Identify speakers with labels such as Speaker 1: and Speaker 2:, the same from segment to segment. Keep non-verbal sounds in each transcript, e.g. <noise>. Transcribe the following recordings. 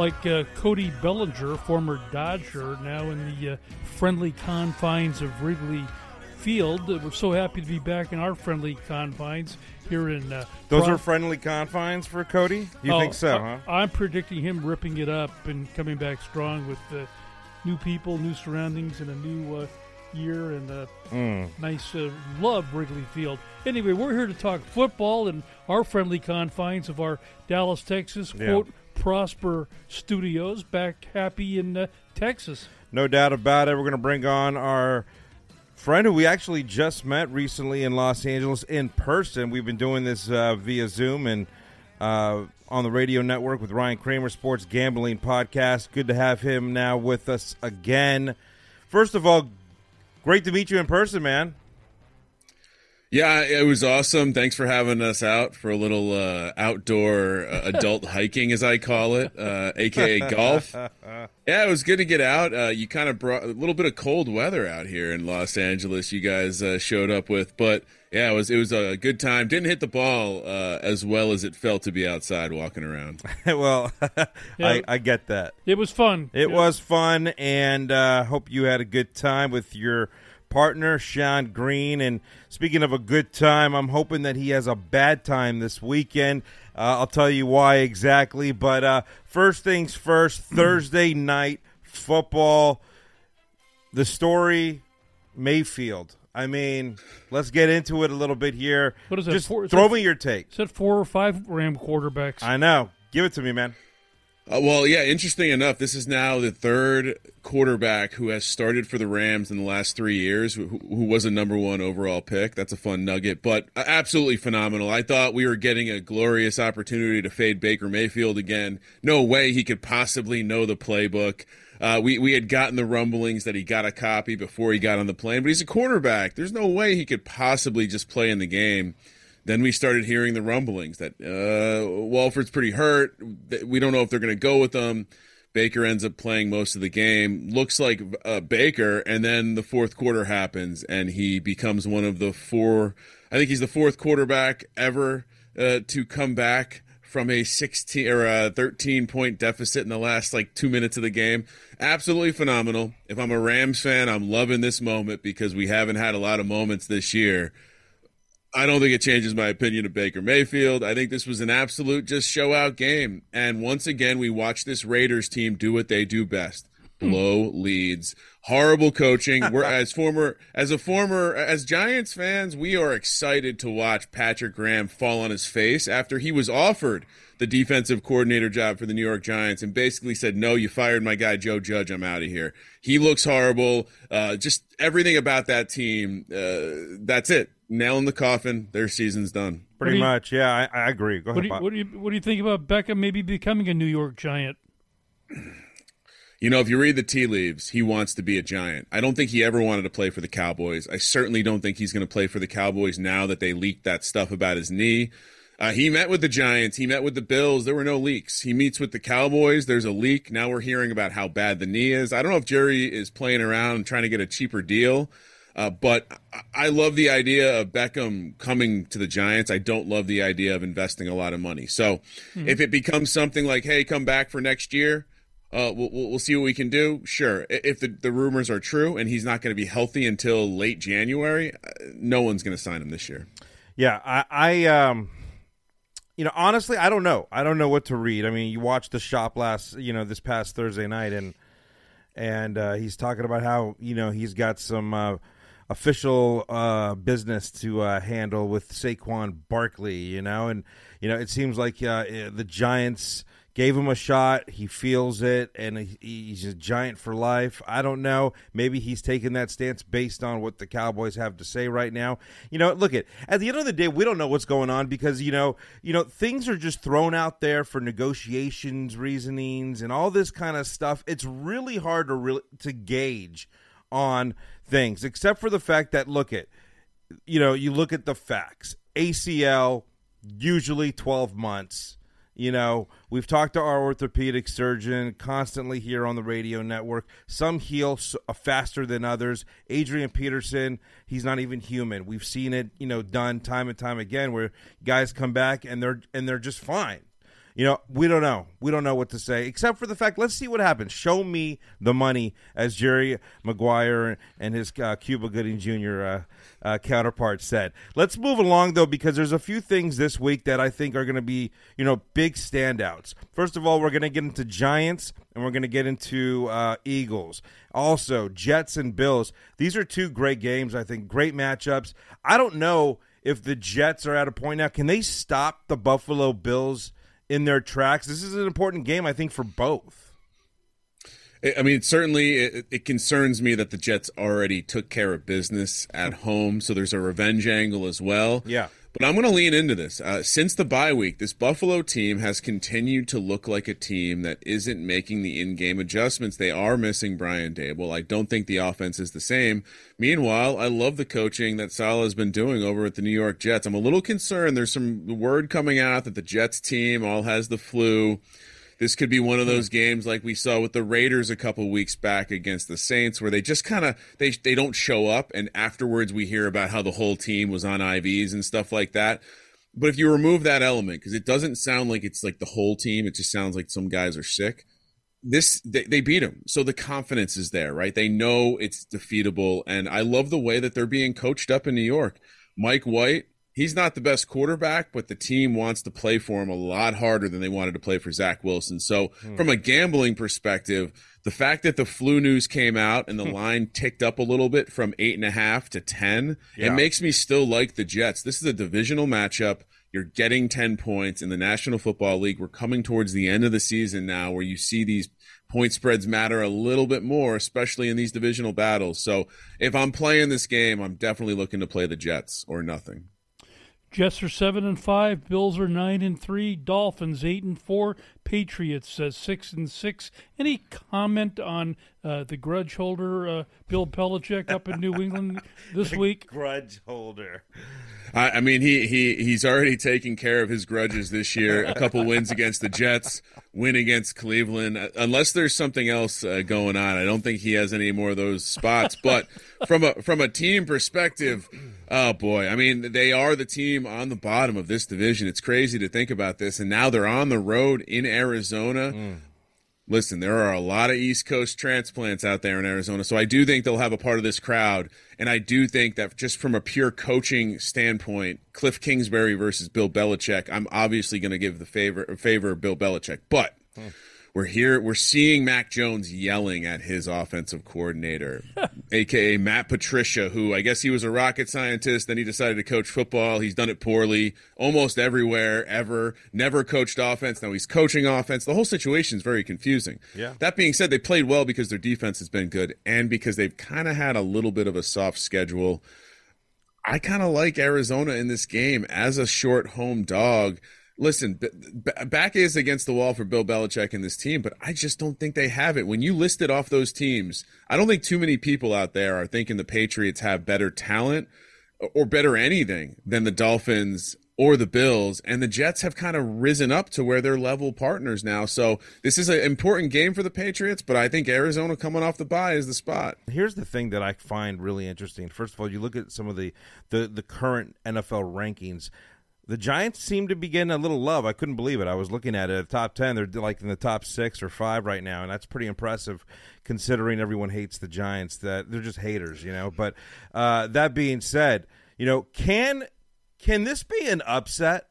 Speaker 1: like uh, Cody Bellinger, former Dodger, now in the uh, friendly confines of Wrigley Field. Uh, we're so happy to be back in our friendly confines here in. Uh,
Speaker 2: Those
Speaker 1: Pro-
Speaker 2: are friendly confines for Cody. You
Speaker 1: Oh,
Speaker 2: think so?
Speaker 1: I-
Speaker 2: huh?
Speaker 1: I'm predicting him ripping it up and coming back strong with uh, new people, new surroundings, and a new uh, year and a
Speaker 2: Mm.
Speaker 1: nice uh, love Wrigley Field. Anyway, we're here to talk football in our friendly confines of our Dallas, Texas
Speaker 2: Yeah.
Speaker 1: quote Prosper Studios. Back happy in uh, Texas.
Speaker 2: No doubt about it. We're going to bring on our friend who we actually just met recently in Los Angeles in person. We've been doing this uh, via Zoom and uh, on the radio network with Ryan Kramer Sports Gambling Podcast. Good to have him now with us again. First of all, great to meet you in person, man.
Speaker 3: Yeah, it was awesome. Thanks for having us out for a little uh, outdoor uh, adult <laughs> hiking, as I call it, uh, aka golf. Yeah, it was good to get out. Uh, you kind of brought a little bit of cold weather out here in Los Angeles. You guys uh, showed up with, but yeah, it was it was a good time. Didn't hit the ball uh, as well as it felt to be outside walking around. <laughs>
Speaker 2: well, <laughs>
Speaker 1: Yeah.
Speaker 2: I, I get that.
Speaker 1: It was fun.
Speaker 2: It
Speaker 1: Yeah.
Speaker 2: was fun, and uh, hope you had a good time with your partner, Sean Green. And speaking of a good time, I'm hoping that he has a bad time this weekend. Uh, I'll tell you why exactly. But uh, first things first, <clears throat> Thursday night football. The story, Mayfield. I mean, let's get into it a little bit here.
Speaker 1: What is that,
Speaker 2: Just
Speaker 1: four-
Speaker 2: throw
Speaker 1: that-
Speaker 2: me your take.
Speaker 1: That four or five Ram quarterbacks?
Speaker 2: I know. Give it to me, man.
Speaker 3: Uh, well, yeah, interesting enough, this is now the third quarterback who has started for the Rams in the last three years, who, who was a number one overall pick. That's a fun nugget, but uh, absolutely phenomenal. I thought we were getting a glorious opportunity to fade Baker Mayfield again. No way he could possibly know the playbook. Uh, we, we had gotten the rumblings that he got a copy before he got on the plane, but he's a quarterback. There's no way he could possibly just play in the game. Then we started hearing the rumblings that uh, Wolford's pretty hurt. We don't know if they're going to go with them. Baker ends up playing most of the game. Looks like uh, Baker, and then the fourth quarter happens, and he becomes one of the four. I think he's the fourth quarterback ever uh, to come back from a 16 or a 13 point deficit in the last like two minutes of the game. Absolutely phenomenal. If I'm a Rams fan, I'm loving this moment because we haven't had a lot of moments this year. I don't think it changes my opinion of Baker Mayfield. I think this was an absolute just show out game. And once again, we watched this Raiders team do what they do best. Blow leads. Horrible coaching. We're <laughs> as former as a former as Giants fans, we are excited to watch Patrick Graham fall on his face after he was offered the defensive coordinator job for the New York Giants and basically said, "No, you fired my guy Joe Judge. I'm out of here." He looks horrible. Uh, just everything about that team. Uh, that's it. Nail in the coffin. Their season's done.
Speaker 2: Pretty
Speaker 1: you-
Speaker 2: much. Yeah, I, I agree. Go
Speaker 1: what,
Speaker 2: ahead,
Speaker 1: do you,
Speaker 2: Bob.
Speaker 1: what, do you, what do you think about Beckham maybe becoming a New York Giant?
Speaker 3: You know, if you read the tea leaves, he wants to be a giant. I don't think he ever wanted to play for the Cowboys. I certainly don't think he's going to play for the Cowboys now that they leaked that stuff about his knee. Uh, he met with the Giants. He met with the Bills. There were no leaks. He meets with the Cowboys. There's a leak. Now we're hearing about how bad the knee is. I don't know if Jerry is playing around and trying to get a cheaper deal, uh, but I- love the idea of Beckham coming to the Giants. I don't love the idea of investing a lot of money. So if it becomes something like, hey, come back for next year, uh, we'll, we'll we'll see what we can do. Sure, if the, the rumors are true and he's not going to be healthy until late January, uh, no one's going to sign him this year.
Speaker 2: Yeah, I, I um, you know, honestly, I don't know. I don't know what to read. I mean, you watched the shop last, you know, this past Thursday night, and and uh, he's talking about how you know he's got some uh, official uh, business to uh, handle with Saquon Barkley. You know, and you know, it seems like uh, eh, the Giants gave him a shot. He feels it, and he's a giant for life. I don't know. Maybe he's taking that stance based on what the Cowboys have to say right now. You know, look at at the end of the day, we don't know what's going on because you know, you know, things are just thrown out there for negotiations, reasonings, and all this kind of stuff. It's really hard to really to gauge on things, except for the fact that look at you know, you look at the facts. ACL usually 12 months. You know, we've talked to our orthopedic surgeon constantly here on the radio network. Some heal uh, faster than others. Adrian Peterson, he's not even human. We've seen it, you know, done time and time again where guys come back and they're and they're just fine. You know, we don't know. We don't know what to say, except for the fact. Let's see what happens. Show me the money, as Jerry Maguire and his uh, Cuba Gooding Jr. Uh, uh, counterpart said. Let's move along though, because there's a few things this week that I think are going to be, you know, big standouts. First of all, we're going to get into Giants and we're going to get into uh, Eagles. Also, Jets and Bills. These are two great games. I think great matchups. I don't know if the Jets are at a point now. Can they stop the Buffalo Bills in their tracks? This is an important game, I think, for both.
Speaker 3: I mean, certainly it, it, concerns me that the Jets already took care of business at home, so there's a revenge angle as well.
Speaker 2: Yeah.
Speaker 3: But I'm going to lean into this. Uh, since the bye week, this Buffalo team has continued to look like a team that isn't making the in game adjustments. They are missing Brian Daboll. I don't think the offense is the same. Meanwhile, I love the coaching that Saleh has been doing over at the New York Jets. I'm a little concerned. There's some word coming out that the Jets team all has the flu. This could be one of those games like we saw with the Raiders a couple weeks back against the Saints, where they just kind of they they don't show up, and afterwards we hear about how the whole team was on IVs and stuff like that. But if you remove that element, because it doesn't sound like it's like the whole team, it just sounds like some guys are sick. This they, they beat them, so the confidence is there, right? They know it's defeatable, and I love the way that they're being coached up in New York. Mike White he's not the best quarterback, but the team wants to play for him a lot harder than they wanted to play for Zach Wilson. So, hmm. from a gambling perspective, the fact that the flu news came out and the hmm. line ticked up a little bit from eight and a half to 10, yeah. it makes me still like the Jets. This is a divisional matchup. You're getting 10 points in the National Football League. We're coming towards the end of the season now where you see these point spreads matter a little bit more, especially in these divisional battles. So if I'm playing this game, I'm definitely looking to play the Jets or nothing.
Speaker 1: Jets are seven and five. Bills are nine and three. Dolphins eight and four. Patriots uh, six and six. Any comment on uh, the grudge holder uh, Bill Belichick up in New England <laughs> this week?
Speaker 2: Grudge holder.
Speaker 3: I, I, mean, he he he's already taken care of his grudges this year. A couple wins against the Jets, win against Cleveland. Uh, unless there's something else uh, going on, I don't think he has any more of those spots. But from a from a team perspective, oh boy, I mean, they are the team on the bottom of this division. It's crazy to think about this, and now they're on the road in Arizona. Mm listen, there are a lot of East Coast transplants out there in Arizona. So I do think they'll have a part of this crowd. And I do think that just from a pure coaching standpoint, Cliff Kingsbury versus Bill Belichick, I'm obviously going to give the favor favor of Bill Belichick. But hmm we're here we're seeing Mac Jones yelling at his offensive coordinator, <laughs> aka Matt Patricia, who I guess he was a rocket scientist, then he decided to coach football. He's done it poorly almost everywhere ever. Never coached offense. Now he's coaching offense. The whole situation is very confusing.
Speaker 2: Yeah.
Speaker 3: That being said, they played well because their defense has been good and because they've kind of had a little bit of a soft schedule. I kind of like Arizona in this game as a short home dog listen, b- b- back is against the wall for Bill Belichick and this team, but I just don't think they have it. When you listed off those teams, I don't think too many people out there are thinking the Patriots have better talent or better anything than the Dolphins or the Bills, and the Jets have kind of risen up to where they're level partners now. So this is an important game for the Patriots, but I think Arizona coming off the bye is the spot.
Speaker 2: Here's the thing that I find really interesting. First of all, you look at some of the the, the current NFL rankings the Giants seem to be getting a little love. I couldn't believe it. I was looking at it. Top ten, they're like in the top six or five right now, and that's pretty impressive considering everyone hates the Giants. That they're just haters, you know. But uh, that being said, you know, can can this be an upset?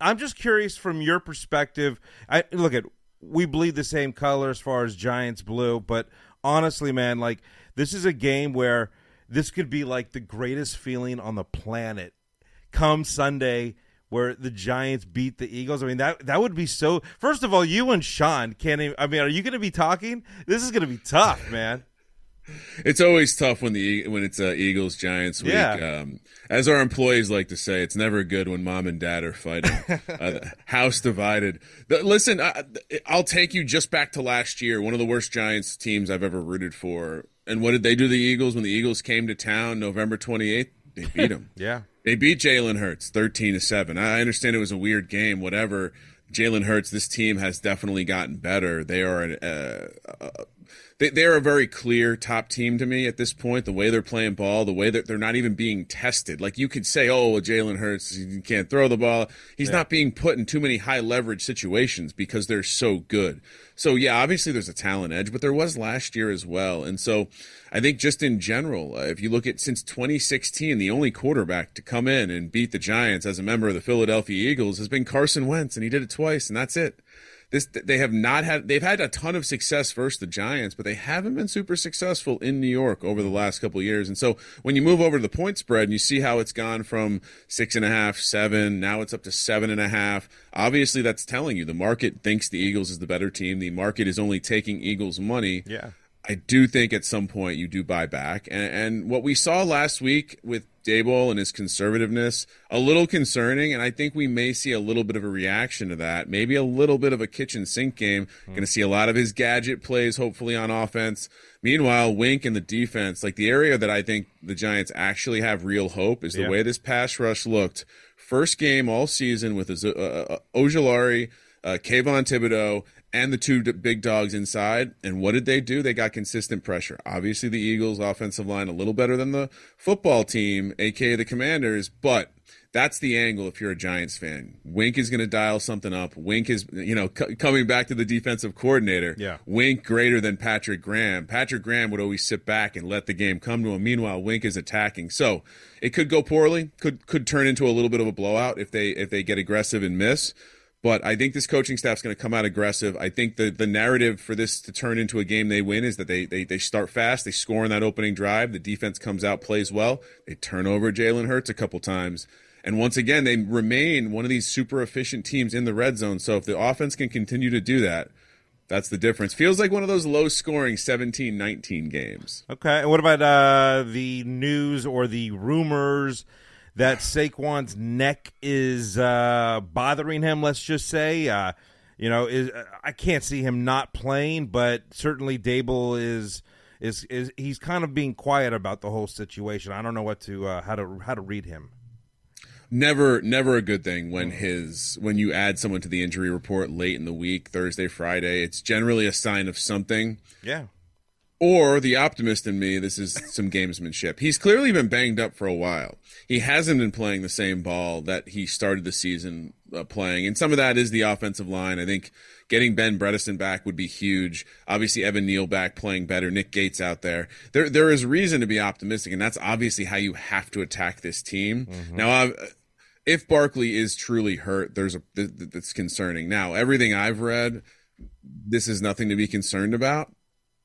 Speaker 2: I'm just curious from your perspective. I look at we bleed the same color as far as Giants blue, but honestly, man, like this is a game where this could be like the greatest feeling on the planet come Sunday where the Giants beat the Eagles. I mean that that would be so. First of all, you and Sean can't. Even, I mean, are you going to be talking? This is going to be tough, man. <laughs>
Speaker 3: It's always tough when the when it's uh, Eagles Giants week. Yeah. Um, as our employees like to say, it's never good when mom and dad are fighting. <laughs> uh, house divided. The, listen, I, I'll take you just back to last year. One of the worst Giants teams I've ever rooted for. And what did they do to the Eagles when the Eagles came to town November twenty eighth? They beat him. <laughs>
Speaker 2: yeah.
Speaker 3: They beat Jalen Hurts 13 to 7. I understand it was a weird game, whatever. Jalen Hurts, this team has definitely gotten better. They are uh, uh, they, they're a very clear top team to me at this point. The way they're playing ball, the way that they're not even being tested. Like you could say, oh, well, Jalen Hurts, he can't throw the ball. He's yeah. not being put in too many high leverage situations because they're so good. So yeah, obviously there's a talent edge, but there was last year as well. And so I think just in general, uh, if you look at since 2016, the only quarterback to come in and beat the Giants as a member of the Philadelphia Eagles has been Carson Wentz, and he did it twice, and that's it. This they have not had. They've had a ton of success versus the Giants, but they haven't been super successful in New York over the last couple years. And so when you move over to the point spread and you see how it's gone from six and a half, seven, now it's up to seven and a half. Obviously, that's telling you the market thinks the Eagles is the better team. The market is only taking Eagles money.
Speaker 2: Yeah.
Speaker 3: I do think at some point you do buy back. And, and, what we saw last week with Daboll and his conservativeness, a little concerning. And I think we may see a little bit of a reaction to that. Maybe a little bit of a kitchen sink game. Mm. Going to see a lot of his gadget plays, hopefully on offense. Meanwhile, Wink and the defense, like the area that I think the Giants actually have real hope is the yeah. way this pass rush looked. First game all season with uh, uh, Ojulari, uh, Kayvon Thibodeaux, and the two big dogs inside. And what did they do? They got consistent pressure. Obviously, the Eagles' offensive line a little better than the football team, aka the Commanders, but that's the angle if you're a Giants fan. Wink is going to dial something up. Wink is, you know, c- coming back to the defensive coordinator.
Speaker 2: Yeah.
Speaker 3: Wink greater than Patrick Graham. Patrick Graham would always sit back and let the game come to him. Meanwhile, Wink is attacking. So it could go poorly. Could could turn into a little bit of a blowout if they if they get aggressive and miss. But I think this coaching staff's going to come out aggressive. I think the, the narrative for this to turn into a game they win is that they, they, they start fast, they score in that opening drive, the defense comes out, plays well, they turn over Jalen Hurts a couple times. And once again, they remain one of these super efficient teams in the red zone. So if the offense can continue to do that, that's the difference. Feels like one of those low scoring 17 19 games.
Speaker 2: Okay. And what about uh, the news or the rumors? That Saquon's neck is uh, bothering him. Let's just say, uh, you know, is I can't see him not playing, but certainly Daboll is is is he's kind of being quiet about the whole situation. I don't know what to uh, how to how to read him.
Speaker 3: Never, never a good thing when his when you add someone to the injury report late in the week, Thursday, Friday. It's generally a sign of something.
Speaker 2: Yeah.
Speaker 3: Or the optimist in me, this is some gamesmanship. He's clearly been banged up for a while. He hasn't been playing the same ball that he started the season uh, playing, and some of that is the offensive line. I think getting Ben Bredeson back would be huge. Obviously, Evan Neal back playing better. Nick Gates out there. There, there is reason to be optimistic, and that's obviously how you have to attack this team. Mm-hmm. Now, I've, if Barkley is truly hurt, there's a that's concerning. Now, everything I've read, this is nothing to be concerned about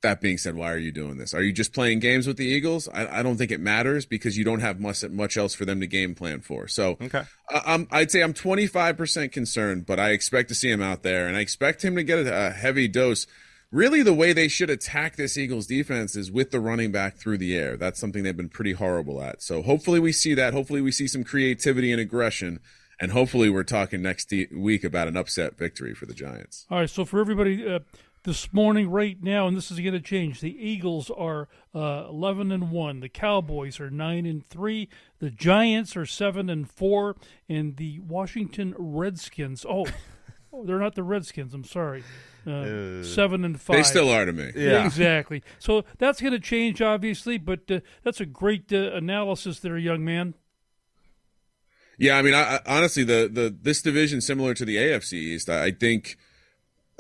Speaker 3: that being said, why are you doing this? Are you just playing games with the Eagles? I, I don't think it matters because you don't have much much else for them to game plan for. So,
Speaker 2: okay.
Speaker 3: I, I'd say I'm 25 percent concerned, but I expect to see him out there, and I expect him to get a, a heavy dose. Really, the way they should attack this Eagles defense is with the running back through the air. That's something they've been pretty horrible at. So, hopefully, we see that. Hopefully, we see some creativity and aggression. And hopefully, we're talking next week about an upset victory for the Giants.
Speaker 1: All right. So, for everybody, uh, this morning right now, and this is going to change. The Eagles are uh, eleven and one. The Cowboys are nine and three. The Giants are seven and four, and the Washington Redskins. Oh, <laughs> oh they're not the Redskins. I'm sorry. Uh, uh, seven and five.
Speaker 3: They still are to me.
Speaker 1: Yeah, exactly. So that's going to change, obviously, but uh, that's a great uh, analysis there, young man.
Speaker 3: Yeah, I mean, I, honestly, the the this division similar to the AFC East. I, I think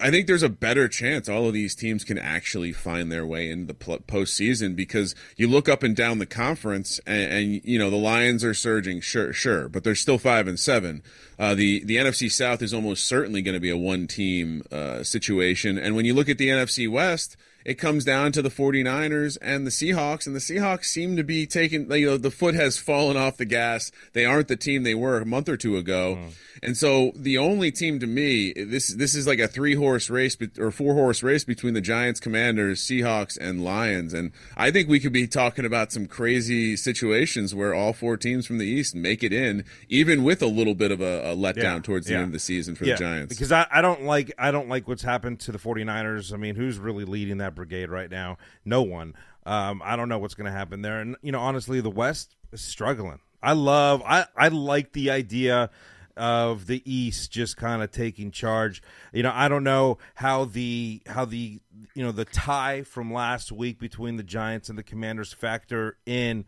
Speaker 3: I think there's a better chance all of these teams can actually find their way in the postseason because you look up and down the conference and, and, you know the Lions are surging, sure, sure, but they're still five and seven. Uh, the the NFC South is almost certainly going to be a one team uh, situation, and when you look at the NFC West, it comes down to the 49ers and the Seahawks, and the Seahawks seem to be taking, you know, the foot has fallen off the gas. They aren't the team they were a month or two ago. Mm. And so the only team to me, this this is like a three horse race or four horse race between the Giants, Commanders, Seahawks, and Lions. And I think we could be talking about some crazy situations where all four teams from the East make it in, even with a little bit of a, a letdown yeah. towards the yeah. end of the season for
Speaker 2: yeah.
Speaker 3: the Giants.
Speaker 2: Because I, I don't like I don't like what's happened to the 49ers. I mean, who's really leading that brigade right now? No one. Um, I don't know what's going to happen there. And you know, honestly, the West is struggling. I love I I like the idea of the East just kind of taking charge. You know, I don't know how the how the you know the tie from last week between the Giants and the Commanders factor in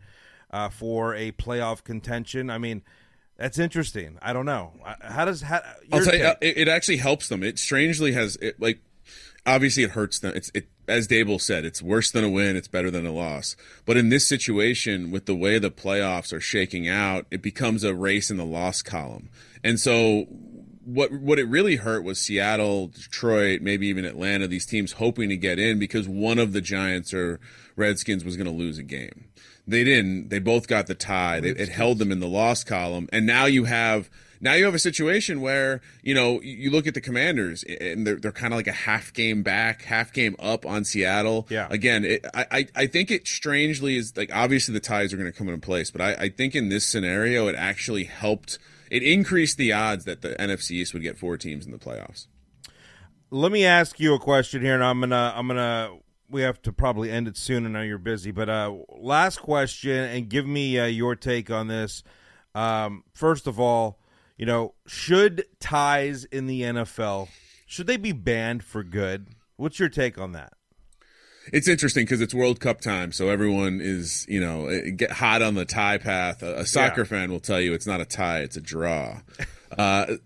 Speaker 2: uh, for a playoff contention. I mean, that's interesting. I don't know. How does how,
Speaker 3: I'll tell you, it, it, actually helps them. It strangely has it like obviously it hurts them. It's it as Daboll said, it's worse than a win, it's better than a loss. But in this situation, with the way the playoffs are shaking out, it becomes a race in the loss column. And so what what it really hurt was Seattle, Detroit, maybe even Atlanta, these teams hoping to get in because one of the Giants or Redskins was going to lose a game. They didn't. They both got the tie. It held them in the loss column. And now you have now you have a situation where you know you look at the Commanders and they're they're kind of like a half game back, half game up on Seattle.
Speaker 2: Yeah.
Speaker 3: Again, it, I I think it strangely is like obviously the ties are going to come into place, but I, I think in this scenario it actually helped. It increased the odds that the NFC East would get four teams in the playoffs.
Speaker 2: Let me ask you a question here, and I'm gonna I'm gonna we have to probably end it soon. I know you're busy, but uh, last question, and give me uh, your take on this. Um, first of all, you know, should ties in the NFL should they be banned for good? What's your take on that?
Speaker 3: It's interesting because it's World Cup time, so everyone is you know eh, get hot on the tie path. A, a soccer yeah. fan will tell you it's not a tie; it's a draw. <laughs> Uh,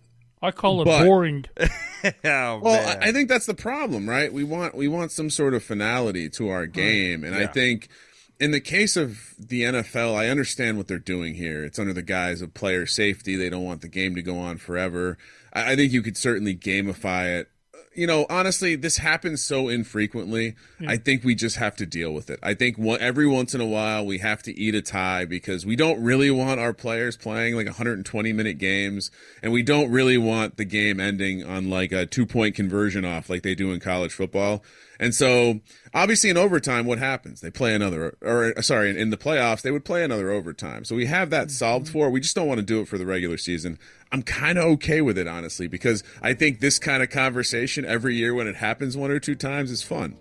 Speaker 1: I call it but, boring. <laughs>
Speaker 2: oh,
Speaker 3: well, man. I think that's the problem, right? We want we want some sort of finality to our game, and yeah. I think in the case of the NFL, I understand what they're doing here. It's under the guise of player safety. They don't want the game to go on forever. I, I think you could certainly gamify it you know, honestly, this happens so infrequently. Yeah. I think we just have to deal with it. I think one, every once in a while we have to eat a tie because we don't really want our players playing like 120 minute games, and we don't really want the game ending on like a two point conversion off like they do in college football. And so, obviously, in overtime, what happens? They play another, or sorry, in the playoffs, they would play another overtime. So we have that solved for. We just don't want to do it for the regular season. I'm kind of okay with it, honestly, because I think this kind of conversation every year when it happens one or two times is fun.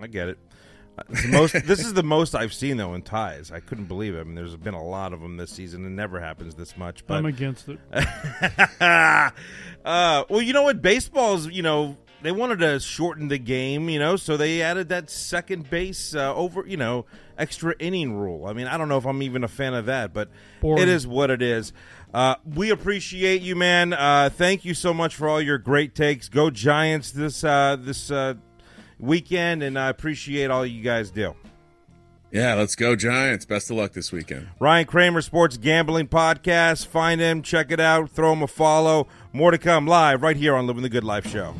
Speaker 2: I get it. Uh, most, <laughs> this is the most I've seen though in ties. I couldn't believe it. I mean, there's been a lot of them this season. It never happens this much. But
Speaker 1: I'm against it. <laughs>
Speaker 2: uh, well, you know what? Baseball's you know they wanted to shorten the game, you know, so they added that second base uh, over, you know, extra inning rule. I mean, I don't know if I'm even a fan of that, but Boring. it is what it is. Uh, we appreciate you, man. Uh, thank you so much for all your great takes. Go Giants this uh, this uh, weekend, and I appreciate all you guys do.
Speaker 3: Yeah, let's go Giants. Best of luck this weekend.
Speaker 2: Ryan Kramer Sports Gambling Podcast. Find him, check it out, throw him a follow. More to come live right here on Living the Good Life Show.